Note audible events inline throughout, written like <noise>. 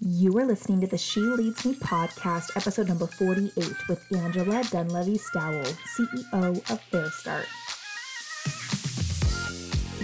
You are listening to the She Leads Me podcast, episode number 48, with Angela Dunleavy Stowell, CEO of FareStart.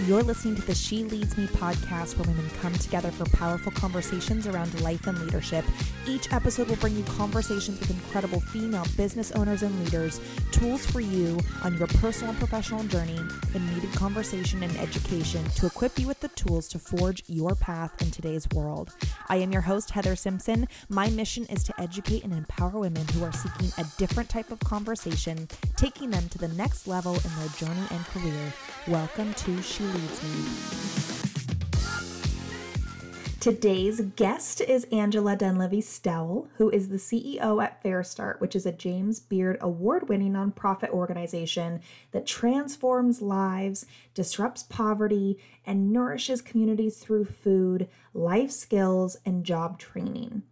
You're listening to the She Leads Me podcast, where women come together for powerful conversations around life and leadership. Each episode will bring you conversations with incredible female business owners and leaders, tools for you on your personal and professional journey, and needed conversation and education to equip you with the tools to forge your path in today's world. I am your host, Heather Simpson. My mission is to educate and empower women who are seeking a different type of conversation, taking them to the next level in their journey and career. Welcome to She Me. Today's guest is Angela Dunleavy Stowell, who is the CEO at FareStart, which is a James Beard award winning nonprofit organization that transforms lives, disrupts poverty, and nourishes communities through food, life skills, and job training.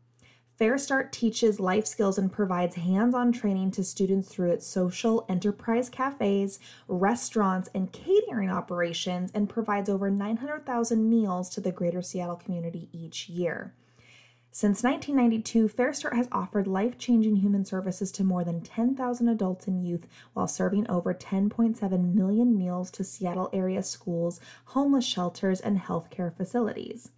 FareStart teaches life skills and provides hands on training to students through its social enterprise cafes, restaurants, and catering operations, and provides over 900,000 meals to the greater Seattle community each year. Since 1992, FareStart has offered life changing human services to more than 10,000 adults and youth while serving over 10.7 million meals to Seattle area schools, homeless shelters, and healthcare facilities.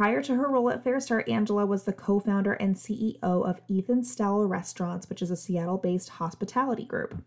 Prior to her role at FareStart, Angela was the co founder and CEO of Ethan Stowell Restaurants, which is a Seattle based hospitality group.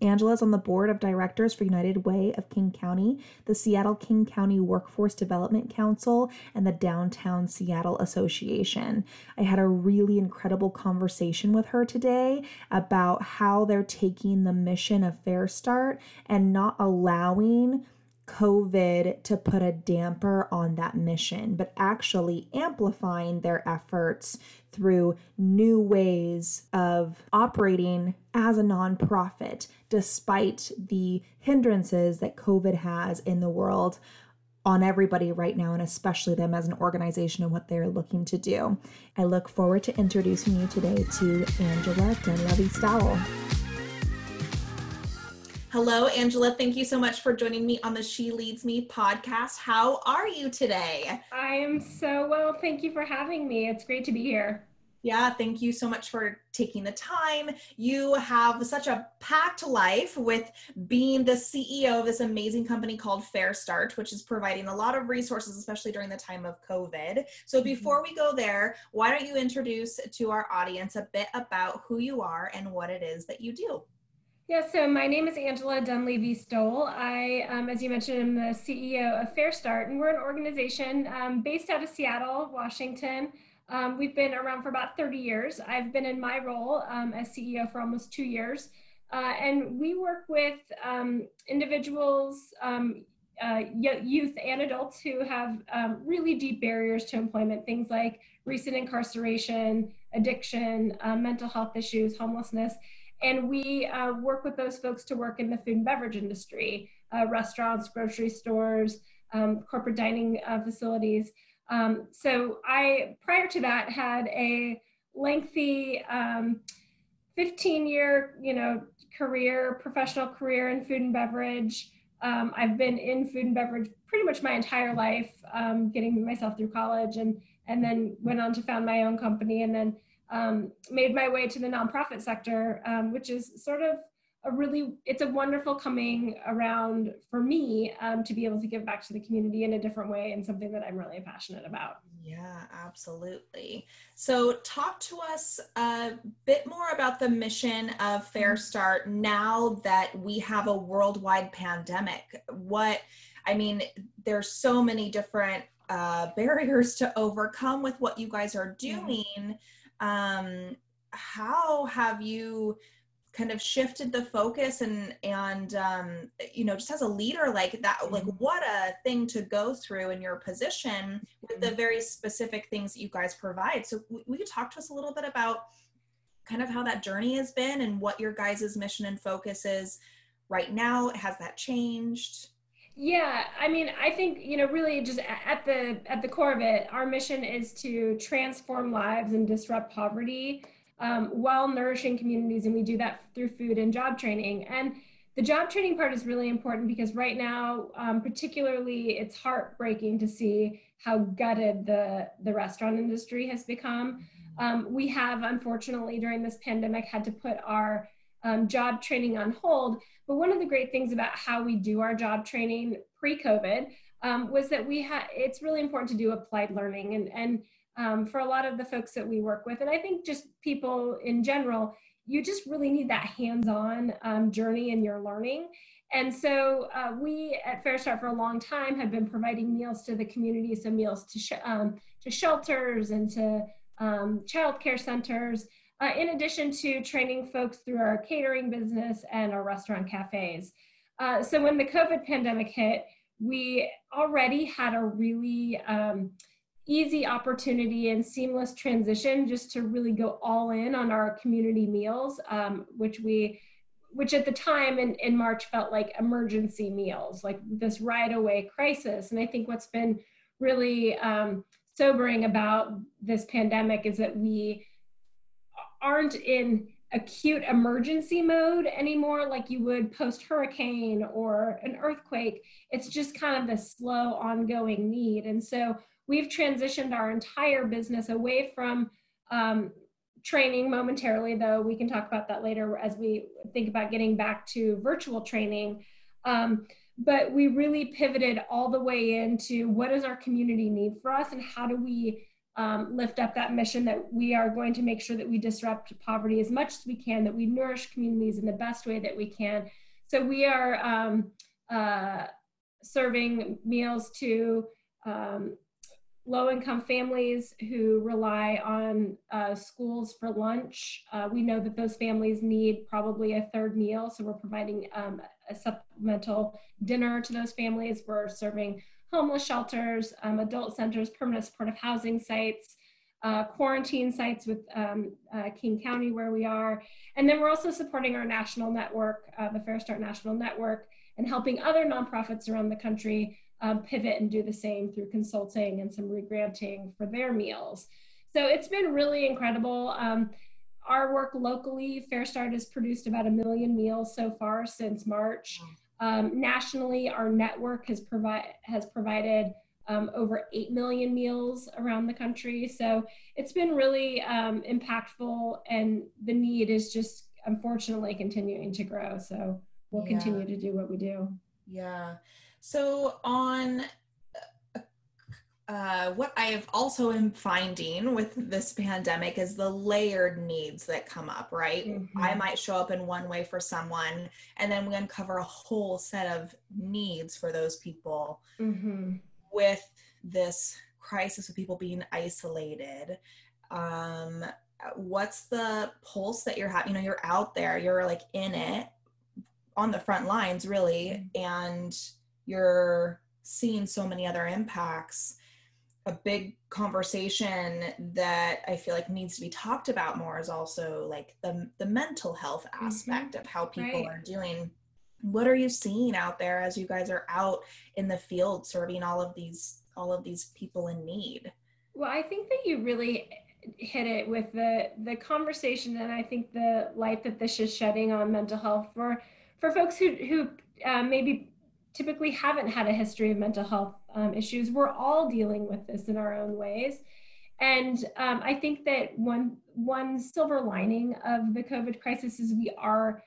Angela is on the board of directors for United Way of King County, the Seattle King County Workforce Development Council, and the Downtown Seattle Association. I had a really incredible conversation with her today about how they're taking the mission of FareStart and not allowing COVID to put a damper on that mission, but actually amplifying their efforts through new ways of operating as a nonprofit, despite the hindrances that COVID has in the world on everybody right now, and especially them as an organization and what they're looking to do. I look forward to introducing you today to Angela Dunleavy Stowell. Hello, Angela. Thank you so much for joining me on the She Leads Me podcast. How are you today? I am so well. Thank you for having me. It's great to be here. Yeah, thank you so much for taking the time. You have such a packed life with being the CEO of this amazing company called FareStart, which is providing a lot of resources, especially during the time of COVID. So, mm-hmm. before we go there, why don't you introduce to our audience a bit about who you are and what it is that you do? Yeah, so my name is Angela Dunleavy Stowell. I, um, as you mentioned, am the CEO of FareStart, and we're an organization um, based out of Seattle, Washington. Um, we've been around for about 30 years. I've been in my role um, as CEO for almost two years. Uh, and we work with um, individuals, um, uh, youth, and adults who have really deep barriers to employment, things like recent incarceration, addiction, uh, mental health issues, homelessness. And we uh, work with those folks to work in the food and beverage industry, uh, restaurants, grocery stores, um, corporate dining uh, facilities. Um, so I, prior to that, had a lengthy um, 15 year, you know, career, professional career in food and beverage. Um, I've been in food and beverage pretty much my entire life, um, getting myself through college and, and then went on to found my own company and then um, made my way to the nonprofit sector, um, which is sort of a really, it's a wonderful coming around for me um, to be able to give back to the community in a different way and something that I'm really passionate about. Yeah, absolutely. So, talk to us a bit more about the mission of Fair mm-hmm. Start now that we have a worldwide pandemic. What, I mean, there's so many different uh, barriers to overcome with what you guys are doing. Mm-hmm um, how have you kind of shifted the focus and and um, you know just as a leader like that like mm-hmm. what a thing to go through in your position with the mm-hmm. very specific things that you guys provide so we could talk to us a little bit about kind of how that journey has been and what your guys' mission and focus is right now has that changed yeah, I mean, I think you know, really, just at the at the core of it, our mission is to transform lives and disrupt poverty um, while nourishing communities, and we do that through food and job training. And the job training part is really important because right now, um, particularly, it's heartbreaking to see how gutted the, the restaurant industry has become. Um, we have, unfortunately, during this pandemic, had to put our um, job training on hold. But one of the great things about how we do our job training pre-COVID um, was that we had. It's really important to do applied learning, and and um, for a lot of the folks that we work with, and I think just people in general, you just really need that hands-on um, journey in your learning. And so uh, we at FareStart for a long time have been providing meals to the community, so meals to sh- um, to shelters and to um, child care centers, uh, in addition to training folks through our catering business and our restaurant cafes. Uh, so when the COVID pandemic hit, we already had a really um, easy opportunity and seamless transition just to really go all in on our community meals, um, which we which at the time in, in March felt like emergency meals, like this right away crisis. And I think what's been really um, sobering about this pandemic is that we aren't in acute emergency mode anymore like you would post hurricane or an earthquake. It's just kind of a slow ongoing need. And so we've transitioned our entire business away from um, training momentarily, though we can talk about that later as we think about getting back to virtual training. Um, but we really pivoted all the way into what does our community need for us and how do we um, lift up that mission that we are going to make sure that we disrupt poverty as much as we can, that we nourish communities in the best way that we can. So we are um, uh, serving meals to um, low income families who rely on uh, schools for lunch. Uh, we know that those families need probably a third meal, so we're providing um, a supplemental dinner to those families. We're serving homeless shelters, um, adult centers, permanent supportive housing sites, uh, quarantine sites with um, uh, King County where we are. And then we're also supporting our national network, uh, the FareStart National Network, and helping other nonprofits around the country um, pivot and do the same through consulting and some regranting for their meals. So it's been really incredible. Um, our work locally, FareStart has produced about a million meals so far since March. Um, nationally, our network has, provi- has provided um, over 8 million meals around the country. So it's been really um, impactful, and the need is just unfortunately continuing to grow. So we'll yeah. continue to do what we do. Yeah. So on uh, what I have also am finding with this pandemic is the layered needs that come up, right? Mm-hmm. I might show up in one way for someone, and then we uncover a whole set of needs for those people mm-hmm. with this crisis of people being isolated. Um, what's the pulse that you're having? You know, you're out there, you're like in it on the front lines, really, mm-hmm. and you're seeing so many other impacts a big conversation that I feel like needs to be talked about more is also like the the mental health mm-hmm. aspect mm-hmm. of how people right. are doing. What are you seeing out there as you guys are out in the field serving all of these all of these people in need? Well, I think that you really hit it with the the conversation and I think the light that this is shedding on mental health for for folks who who uh, maybe typically haven't had a history of mental health um, issues. We're all dealing with this in our own ways. And um, I think that one one silver lining of the COVID crisis is we are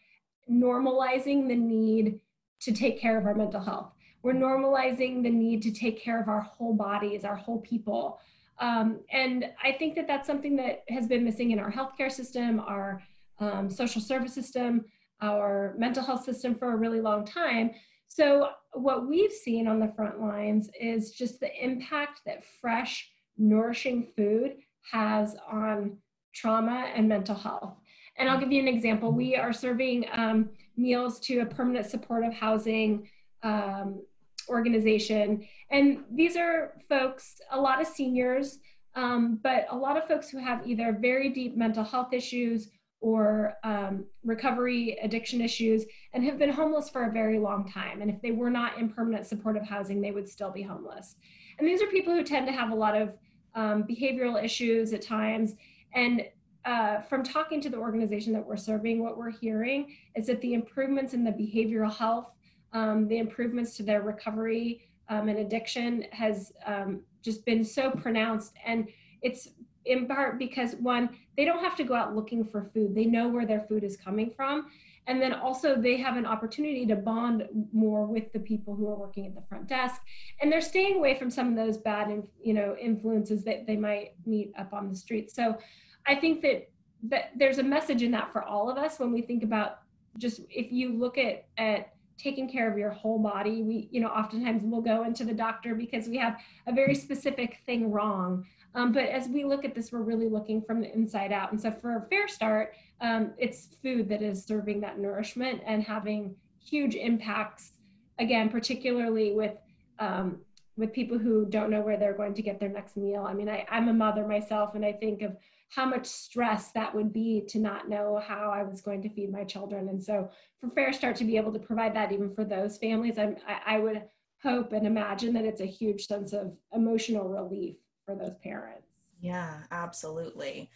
normalizing the need to take care of our mental health. We're normalizing the need to take care of our whole bodies, our whole people. Um, and I think that that's something that has been missing in our healthcare system, our um, social service system, our mental health system for a really long time. So, what we've seen on the front lines is just the impact that fresh, nourishing food has on trauma and mental health. And I'll give you an example. We are serving um, meals to a permanent supportive housing um, organization. And these are folks, a lot of seniors, um, but a lot of folks who have either very deep mental health issues or um, recovery addiction issues and have been homeless for a very long time. And if they were not in permanent supportive housing, they would still be homeless. And these are people who tend to have a lot of um, behavioral issues at times. And uh, from talking to the organization that we're serving, what we're hearing is that the improvements in the behavioral health, um, the improvements to their recovery um, and addiction has um, just been so pronounced. And it's in part because one, they don't have to go out looking for food. They know where their food is coming from. And then also they have an opportunity to bond more with the people who are working at the front desk. And they're staying away from some of those bad, you know, influences that they might meet up on the street. So I think that that there's a message in that for all of us when we think about just if you look at at taking care of your whole body we you know oftentimes we'll go into the doctor because we have a very specific thing wrong um, but as we look at this we're really looking from the inside out. And so for a FareStart um, it's food that is serving that nourishment and having huge impacts again particularly with um, with people who don't know where they're going to get their next meal. I mean I, i'm a mother myself and i think of how much stress that would be to not know how I was going to feed my children. And so for FareStart to be able to provide that even for those families, I'm, I, I would hope and imagine that it's a huge sense of emotional relief for those parents. Yeah, absolutely.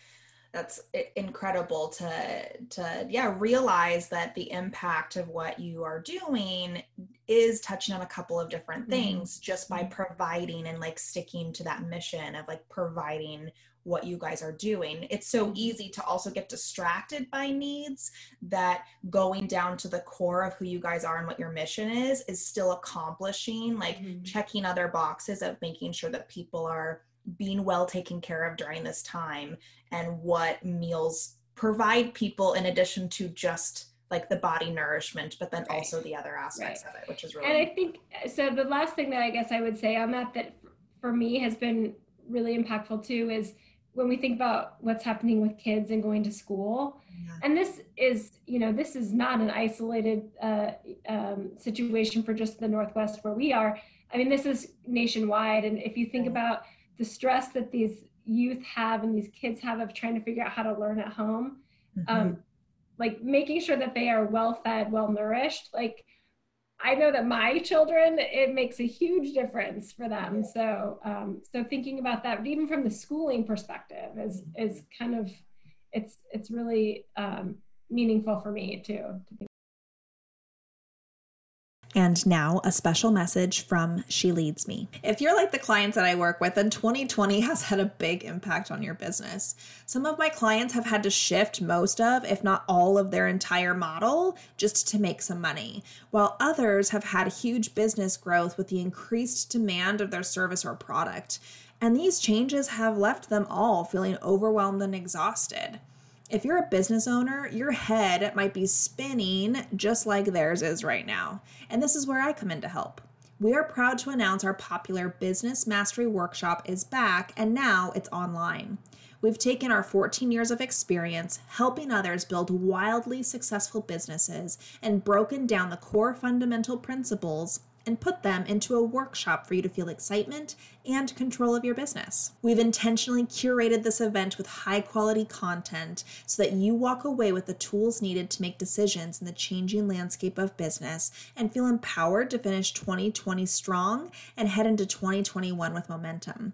That's incredible to to yeah realize that the impact of what you are doing is touching on a couple of different mm-hmm. things mm-hmm. just by mm-hmm. providing and like sticking to that mission of like providing what you guys are doing. It's so easy to also get distracted by needs that going down to the core of who you guys are and what your mission is is still accomplishing, like mm-hmm. checking other boxes of making sure that people are being well taken care of during this time and what meals provide people in addition to just like the body nourishment but then right. also the other aspects right. of it which is really and i think so the last thing that i guess i would say on that that for me has been really impactful too is when we think about what's happening with kids and going to school yeah. and this is you know this is not an isolated uh, um, situation for just the northwest where we are i mean this is nationwide and if you think about the stress that these youth have and these kids have of trying to figure out how to learn at home mm-hmm. um, like making sure that they are well fed well nourished like I know that my children, it makes a huge difference for them. So, um, so thinking about that, even from the schooling perspective, is is kind of, it's it's really um, meaningful for me too. To and now, a special message from She Leads Me. If you're like the clients that I work with, then 2020 has had a big impact on your business. Some of my clients have had to shift most of, if not all of their entire model just to make some money, while others have had huge business growth with the increased demand of their service or product. And these changes have left them all feeling overwhelmed and exhausted. If you're a business owner, your head might be spinning just like theirs is right now. And this is where I come in to help. We are proud to announce our popular Business Mastery Workshop is back and now it's online. We've taken our 14 years of experience helping others build wildly successful businesses and broken down the core fundamental principles and put them into a workshop for you to feel excitement and control of your business. We've intentionally curated this event with high quality content so that you walk away with the tools needed to make decisions in the changing landscape of business and feel empowered to finish 2020 strong and head into 2021 with momentum.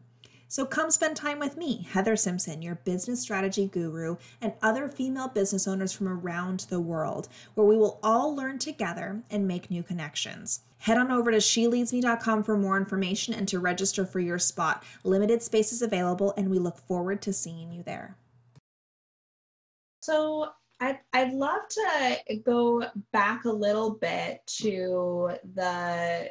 So come spend time with me, Heather Simpson, your business strategy guru, and other female business owners from around the world, where we will all learn together and make new connections. Head on over to sheleadsme.com for more information and to register for your spot. Limited spaces available, and we look forward to seeing you there. So, I'd, I'd love to go back a little bit to the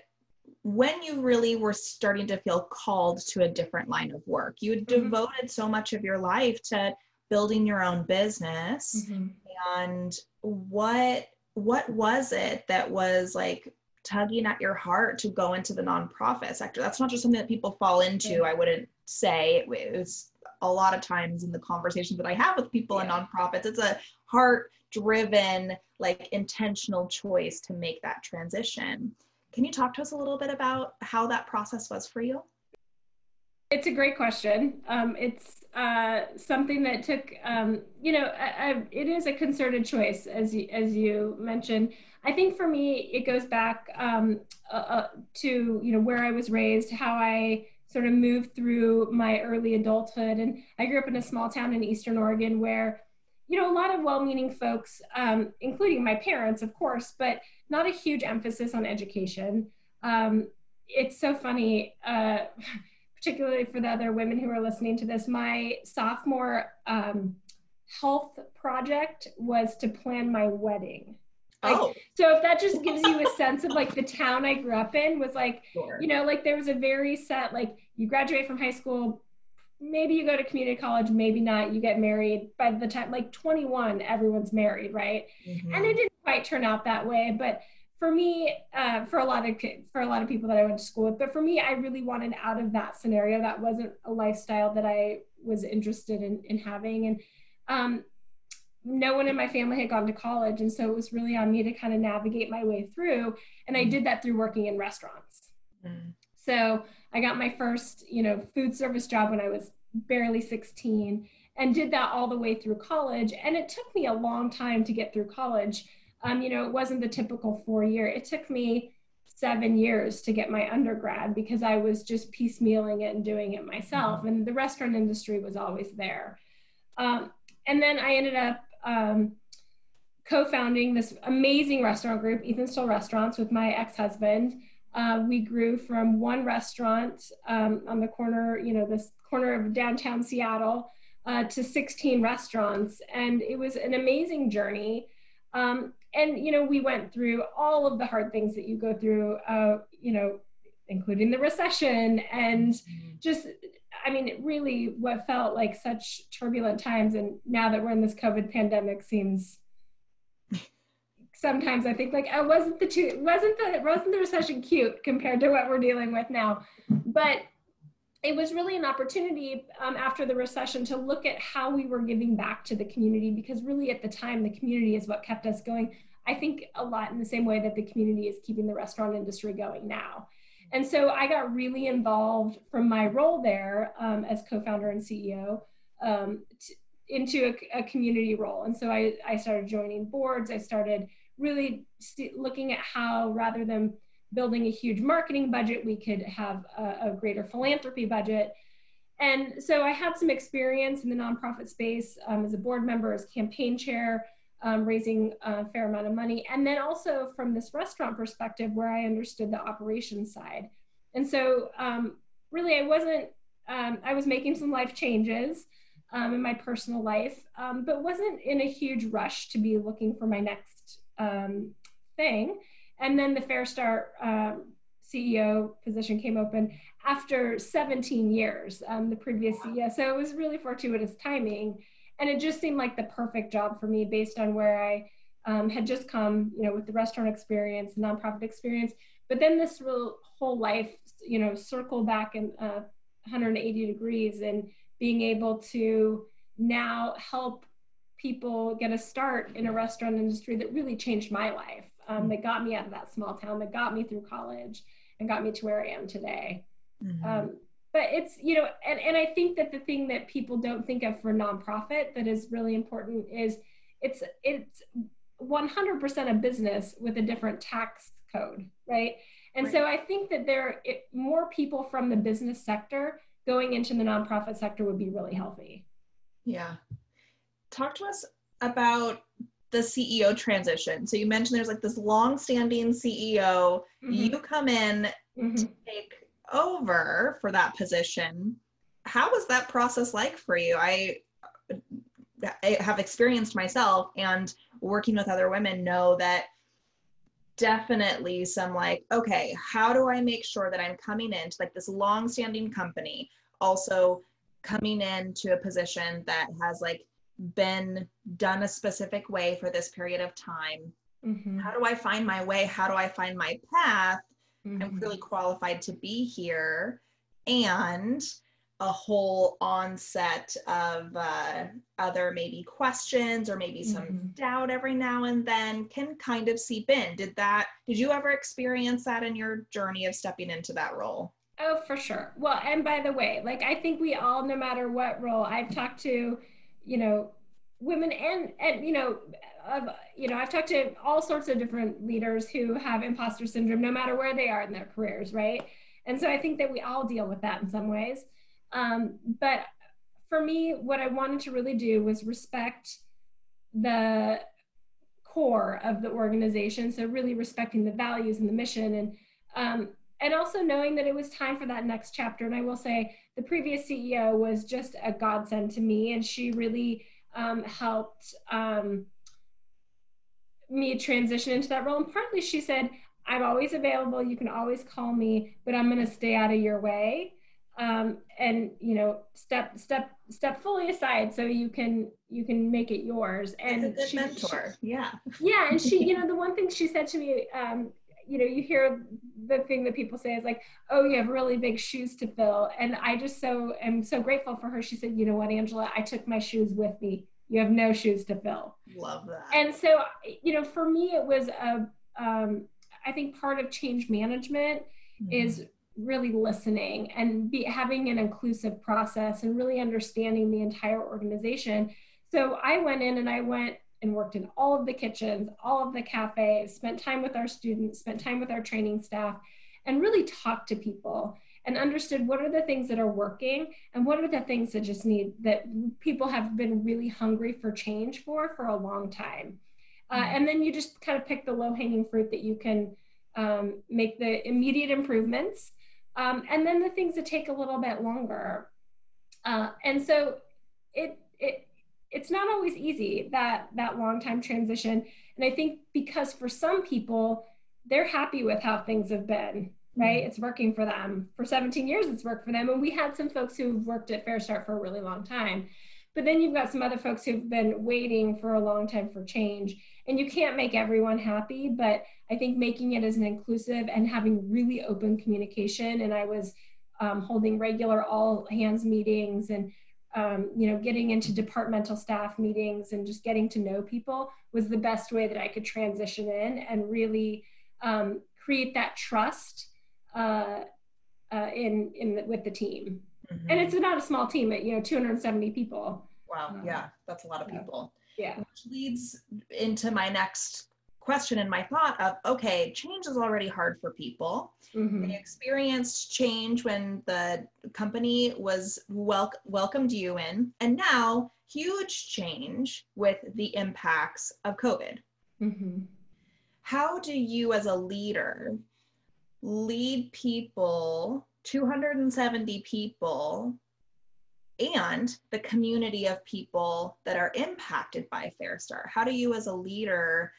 when you really were starting to feel called to a different line of work. You had mm-hmm. devoted so much of your life to building your own business. Mm-hmm. And what what was it that was like tugging at your heart to go into the nonprofit sector. That's not just something that people fall into. I wouldn't say it was a lot of times in the conversations that I have with people yeah. in nonprofits. It's a heart driven, like intentional choice to make that transition. Can you talk to us a little bit about how that process was for you? It's a great question. Um, it's uh, something that took, um, you know, I, I, it is a concerted choice, as you, as you mentioned. I think for me, it goes back um, uh, uh, to you know where I was raised, how I sort of moved through my early adulthood. And I grew up in a small town in Eastern Oregon where, you know, a lot of well meaning folks, um, including my parents, of course, but not a huge emphasis on education. Um, it's so funny, uh, <laughs> particularly for the other women who are listening to this. My sophomore um, health project was to plan my wedding. Like, oh. So if that just gives you a sense of like the town I grew up in was like, sure. you know, like there was a very set, like you graduate from high school, maybe you go to community college, maybe not, you get married. By the time like 21, everyone's married, right? Mm-hmm. And it didn't quite turn out that way, but for me, uh, for a lot of for a lot of people that I went to school with, but for me, I really wanted out of that scenario. That wasn't a lifestyle that I was interested in in having, and um, no one in my family had gone to college, and so it was really on me to kind of navigate my way through. And I did that through working in restaurants. Mm. So I got my first, you know, food service job when I was barely 16, and did that all the way through college. And it took me a long time to get through college um, you know, it wasn't the typical four year. It took me seven years to get my undergrad because I was just piecemealing it and doing it myself. And the restaurant industry was always there. Um, and then I ended up um, co-founding this amazing restaurant group, Ethan Stowell Restaurants, with my ex-husband. Uh, we grew from one restaurant um, on the corner, you know, this corner of downtown Seattle, uh, to 16 restaurants, and it was an amazing journey. Um, and you know we went through all of the hard things that you go through uh, you know including the recession and mm-hmm. just i mean really what felt like such turbulent times and now that we're in this covid pandemic seems sometimes i think like i oh, wasn't the two wasn't the wasn't the recession cute compared to what we're dealing with now? But it was really an opportunity um, after the recession to look at how we were giving back to the community because really at the time the community is what kept us going. I think a lot in the same way that the community is keeping the restaurant industry going now. And so i got really involved from my role there um, as co-founder and ceo um, into a, a, community role. And so I, I started joining boards. I started really looking at how rather than building a huge marketing budget, we could have a, a, greater philanthropy budget. And so I had some experience in the nonprofit space um, as a board member, as campaign chair, um, raising a fair amount of money. And then also from this restaurant perspective, where I understood the operations side. And so um, really, I wasn't, um, I was making some life changes um, in my personal life, um, but wasn't in a huge rush to be looking for my next thing. And then the FareStart um, CEO position came open after 17 years, um, the previous CEO. So it was really fortuitous timing. And it just seemed like the perfect job for me based on where I um, had just come, you know, with the restaurant experience, nonprofit experience, but then this real whole life, you know, circle back in uh, 180 degrees and being able to now help people get a start in a restaurant industry that really changed my life um, that got me out of that small town, that got me through college and got me to where I am today. Mm-hmm. Um, but it's, you know, and, and I think that the thing that people don't think of for nonprofit that is really important is it's, it's 100% a business with a different tax code, right? And right. so I think that there, it, more people from the business sector going into the nonprofit sector would be really healthy. Yeah. Talk to us about the CEO transition. So you mentioned there's like this long-standing CEO. Mm-hmm. You come in mm-hmm. to take over for that position. How was that process like for you? I, I have experienced myself and working with other women know that definitely some like okay how do i make sure that i'm coming into like this long-standing company also coming into a position that has like been done a specific way for this period of time. Mm-hmm. How do I find my way? How do I find my path? Mm-hmm. I'm really qualified to be here. And a whole onset of uh, other maybe questions or maybe some mm-hmm. doubt every now and then can kind of seep in. Did that, did you ever experience that in your journey of stepping into that role? Oh, for sure. Well, and by the way, like I think we all, no matter what role I've talked to, you know women and and you know of you know i've talked to all sorts of different leaders who have imposter syndrome no matter where they are in their careers right And so I think that we all deal with that in some ways. Um, but for me, what I wanted to really do was respect the core of the organization. So really respecting the values and the mission and um, and also knowing that it was time for that next chapter. And I will say the previous CEO was just a godsend to me, and she really um, helped um, me transition into that role. And partly she said, I'm always available. You can always call me, but I'm going to stay out of your way. Um, and you know, step step step fully aside so you can you can make it yours. And she, mentor, she, yeah, yeah. And she, <laughs> you know, the one thing she said to me, um, you know, you hear the thing that people say is like, "Oh, you have really big shoes to fill," and I just so am so grateful for her. She said, "You know what, Angela? I took my shoes with me. You have no shoes to fill." Love that. And so, you know, for me, it was a. Um, I think part of change management mm-hmm. is really listening and be having an inclusive process and really understanding the entire organization. So I went in and I went and worked in all of the kitchens, all of the cafes, spent time with our students, spent time with our training staff, and really talked to people and understood what are the things that are working and what are the things that just need that people have been really hungry for change for for a long time. Uh, mm-hmm. and then you just kind of pick the low hanging fruit that you can um, make the immediate improvements um, and then the things that take a little bit longer. Uh, and so it, it, it's not always easy that that long time transition. And I think because for some people, they're happy with how things have been, right? Mm-hmm. It's working for them. For 17 years, it's worked for them. And we had some folks who've worked at FareStart for a really long time. But then you've got some other folks who've been waiting for a long time for change. And you can't make everyone happy, but I think making it as an inclusive and having really open communication. And I was um, holding regular all hands meetings and um, you know getting into departmental staff meetings and just getting to know people was the best way that I could transition in and really um, create that trust uh, uh, in in the, with the team. Mm-hmm. And it's not a small team, at you know 270 people. Wow, yeah, that's a lot of people. Yeah. Which leads into my next question and my thought of okay, change is already hard for people. Mm-hmm. They experienced change when the company was wel- welcomed you in, and now huge change with the impacts of COVID. Mm-hmm. How do you, as a leader, lead people, 270 people, and the community of people that are impacted by FareStart? How do you, as a leader,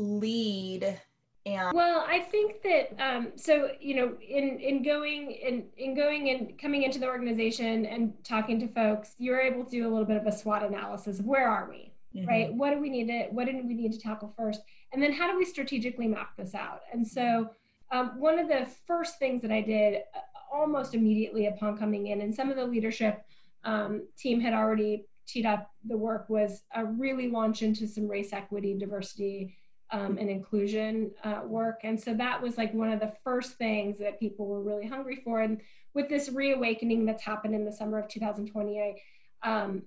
lead and well i think that um, so you know in in going in in going and coming into the organization and talking to folks you're able to do a little bit of a swot analysis of where are we mm-hmm. right? What do we need to what did we need to tackle first? And then how do we strategically map this out? And so um, one of the first things that i did uh, almost immediately upon coming in and some of the leadership um, team had already teed up the work was a really launch into some race equity diversity um, and inclusion uh, work. And so that was like one of the first things that people were really hungry for. And with this reawakening that's happened in the summer of 2020, um,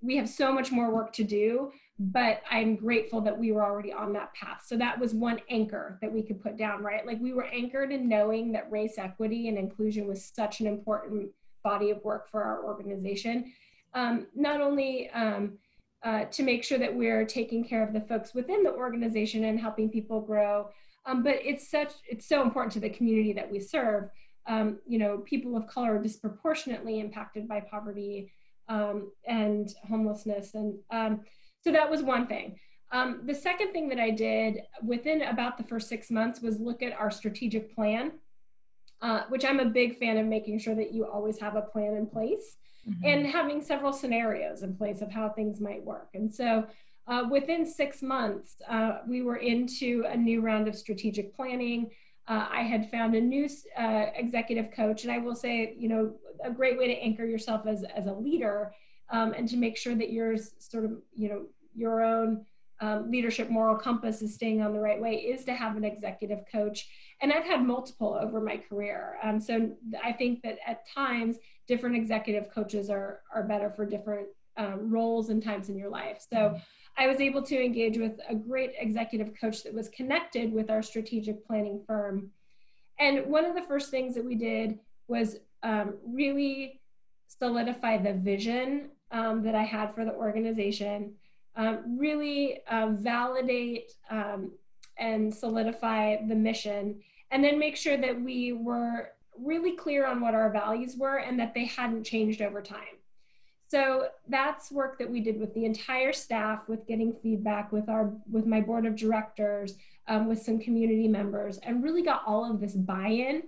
we have so much more work to do, but I'm grateful that we were already on that path. So that was one anchor that we could put down, right? Like we were anchored in knowing that race equity and inclusion was such an important body of work for our organization. Um, not only um, uh, to make sure that we're taking care of the folks within the organization and helping people grow. Um, but it's such it's so important to the community that we serve. Um, you know, people of color are disproportionately impacted by poverty um, and homelessness, and um, so that was one thing. Um, the second thing that I did within about the first six months was look at our strategic plan, uh, which I'm a big fan of making sure that you always have a plan in place mm-hmm. and having several scenarios in place of how things might work. And so uh, within six months, uh, we were into a new round of strategic planning. Uh, I had found a new uh, executive coach, and I will say, you know, a great way to anchor yourself as, as a leader um, and to make sure that you're sort of, you know, your own um, leadership moral compass is staying on the right way is to have an executive coach. And I've had multiple over my career. Um, so I think that at times different executive coaches are, are better for different um, roles and times in your life. So I was able to engage with a great executive coach that was connected with our strategic planning firm. And one of the first things that we did was um, really solidify the vision um, that I had for the organization, um, really uh, validate um, and solidify the mission, and then make sure that we were really clear on what our values were and that they hadn't changed over time. So that's work that we did with the entire staff, with getting feedback with our with my board of directors, um, with some community members, and really got all of this buy-in,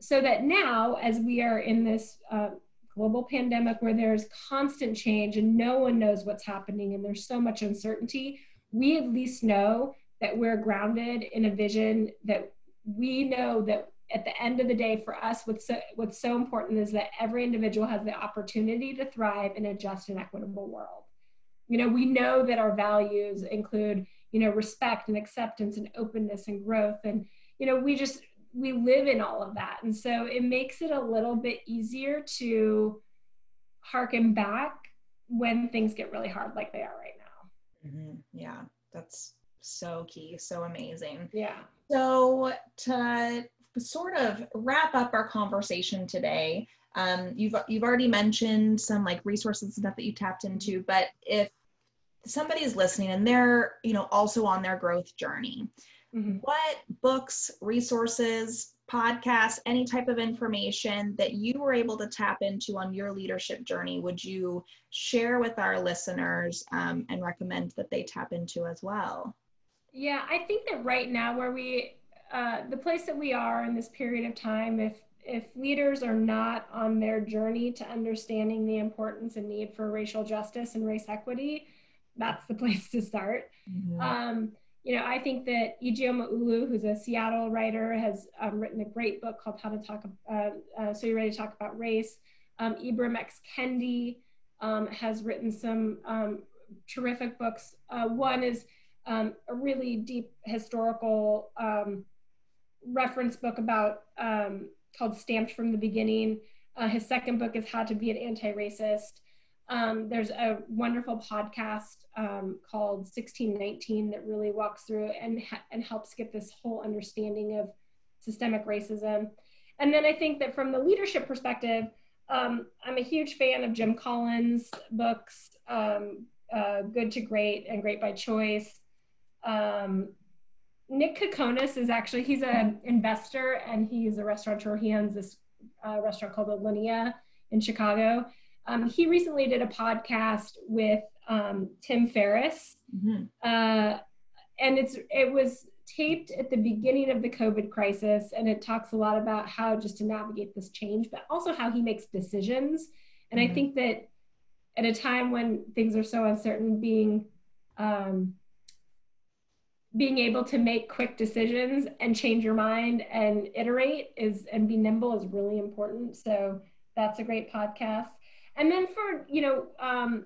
so that now, as we are in this uh, global pandemic where there's constant change and no one knows what's happening and there's so much uncertainty, we at least know that we're grounded in a vision that we know that at the end of the day for us what's so, what's so important is that every individual has the opportunity to thrive in a just and equitable world. You know we know that our values include you know respect and acceptance and openness and growth. And you know we just we live in all of that. And so it makes it a little bit easier to harken back when things get really hard like they are right now. Mm-hmm. yeah that's so key so amazing. Yeah. So to sort of wrap up our conversation today, um, you've you've already mentioned some like resources and stuff that you tapped into, but if somebody is listening and they're you know also on their growth journey, mm-hmm. what books, resources, podcasts, any type of information that you were able to tap into on your leadership journey would you share with our listeners um, and recommend that they tap into as well? Yeah, I think that right now where we uh, the place that we are in this period of time, if if leaders are not on their journey to understanding the importance and need for racial justice and race equity, that's the <laughs> place to start. Mm-hmm. Um, you know, I think that Ijeoma Oluo, who's a Seattle writer, has um, written a great book called How to Talk. Uh, uh, so you're ready to talk about race. Um, Ibram X Kendi um, has written some um, terrific books. Uh, one is um, a really deep historical um, reference book about called Stamped from the Beginning. Uh, his second book is How to Be an Anti-Racist. Um, there's a wonderful podcast um, called 1619 that really walks through and, and helps get this whole understanding of systemic racism. And then I think that from the leadership perspective, um, I'm a huge fan of Jim Collins' books, um, uh, Good to Great and Great by Choice. Um, Nick Kokonas is actually he's an investor and he's a restaurateur. He owns this uh, restaurant called the Alinea in Chicago. Um, he recently did a podcast with um, Tim Ferriss, mm-hmm. uh, and it's it was taped at the beginning of the COVID crisis, and it talks a lot about how just to navigate this change, but also how he makes decisions. And mm-hmm. I think that at a time when things are so uncertain, being um, being able to make quick decisions and change your mind and iterate is and be nimble is really important so that's a great podcast and then for you know um,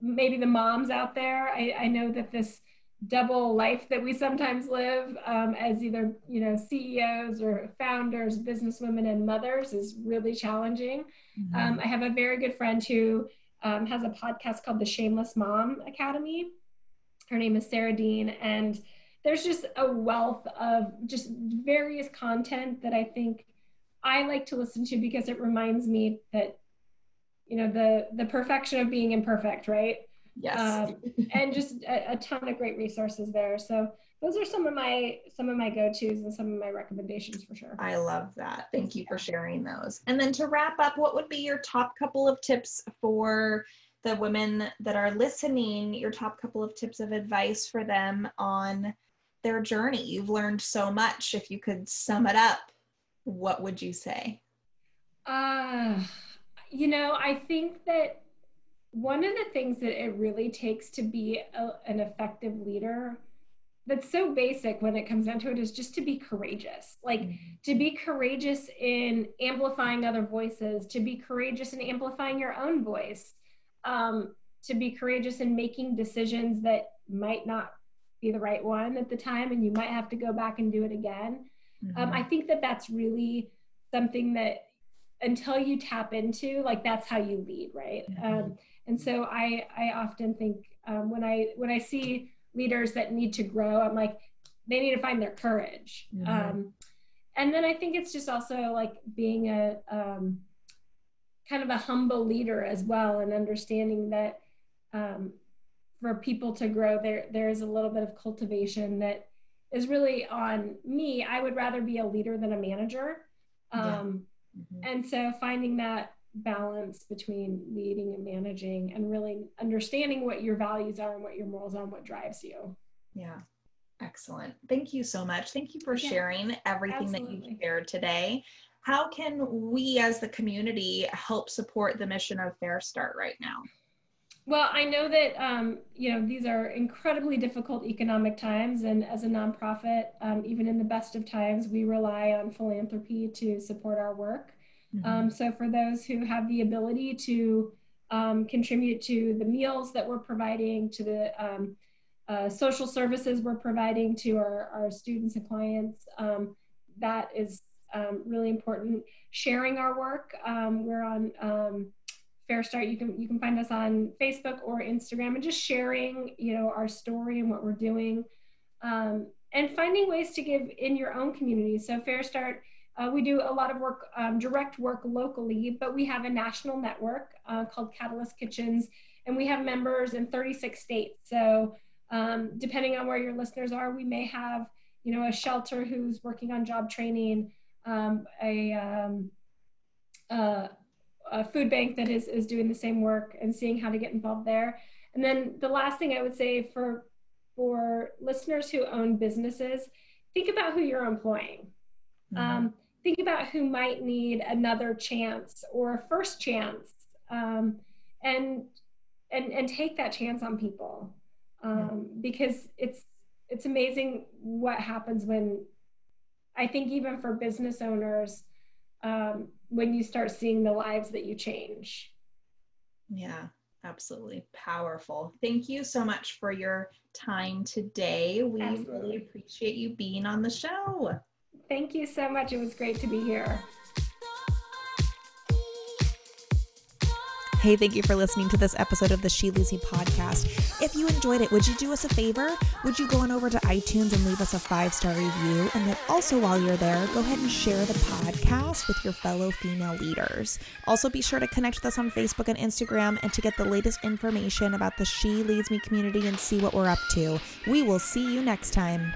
maybe the moms out there I, I know that this double life that we sometimes live um, as either you know ceos or founders businesswomen and mothers is really challenging mm-hmm. um, i have a very good friend who um, has a podcast called the shameless mom academy her name is Sarah Dean, and there's just a wealth of just various content that I think I like to listen to because it reminds me that you know the the perfection of being imperfect, right? Yes. Um, <laughs> and just a, a, ton of great resources there. So those are some of my some of my go-tos and some of my recommendations for sure. I love that. Thank you for sharing those. And then to wrap up, what would be your top couple of tips for the women that are listening, your top couple of tips of advice for them on their journey? You've learned so much. If you could sum it up, what would you say? Uh, you know, I think that one of the things that it really takes to be a, an effective leader that's so basic when it comes down to it is just to be courageous like mm-hmm. to be courageous in amplifying other voices to be courageous in amplifying your own voice um, to be courageous in making decisions that might not be the right one at the time and you might have to go back and do it again mm-hmm. um, i think that that's really something that until you tap into like that's how you lead right mm-hmm. um, and so i i often think um, when i when i see leaders that need to grow i'm like they need to find their courage mm-hmm. Um, and then I think it's just also like being a um, kind of a humble leader as well, and understanding that um, for people to grow, there there is a little bit of cultivation that is really on me. I would rather be a leader than a manager. Um, yeah. Mm-hmm. And so finding that balance between leading and managing and really understanding what your values are and what your morals are and what drives you. Yeah. Excellent. Thank you so much. Thank you for yeah. sharing everything Absolutely. that you shared today. How can we as the community help support the mission of FareStart right now? Well, I know that um, you know these are incredibly difficult economic times, and as a nonprofit, um, even in the best of times, we rely on philanthropy to support our work. Mm-hmm. Um, so, for those who have the ability to um, contribute to the meals that we're providing, to the um, uh, social services we're providing to our, our students and clients, um, that is really important. Sharing our work, we're on FareStart. You can you can find us on Facebook or Instagram, and just sharing you know our story and what we're doing, um, and finding ways to give in your own community. So FareStart. Uh, we do a lot of work, um, direct work locally, but we have a national network uh, called Catalyst Kitchens, and we have members in 36 states. So, um, depending on where your listeners are, we may have, you know, a shelter who's working on job training, um, a, um, uh, a food bank that is, is doing the same work and seeing how to get involved there. And then the last thing I would say for, for listeners who own businesses, think about who you're employing. Mm-hmm. Um, think about who might need another chance or a first chance um, and, and, and take that chance on people um, because it's, it's amazing what happens when I think even for business owners, um, when you start seeing the lives that you change. Yeah, absolutely powerful. Thank you so much for your time today. We absolutely. really appreciate you being on the show. Thank you so much. It was great to be here. Hey, thank you for listening to this episode of the She Leads Me podcast. If you enjoyed it, would you do us a favor? Would you go on over to iTunes and leave us a five star review? And then also, while you're there, go ahead and share the podcast with your fellow female leaders. Also, be sure to connect with us on Facebook and Instagram and to get the latest information about the She Leads Me community and see what we're up to. We will see you next time.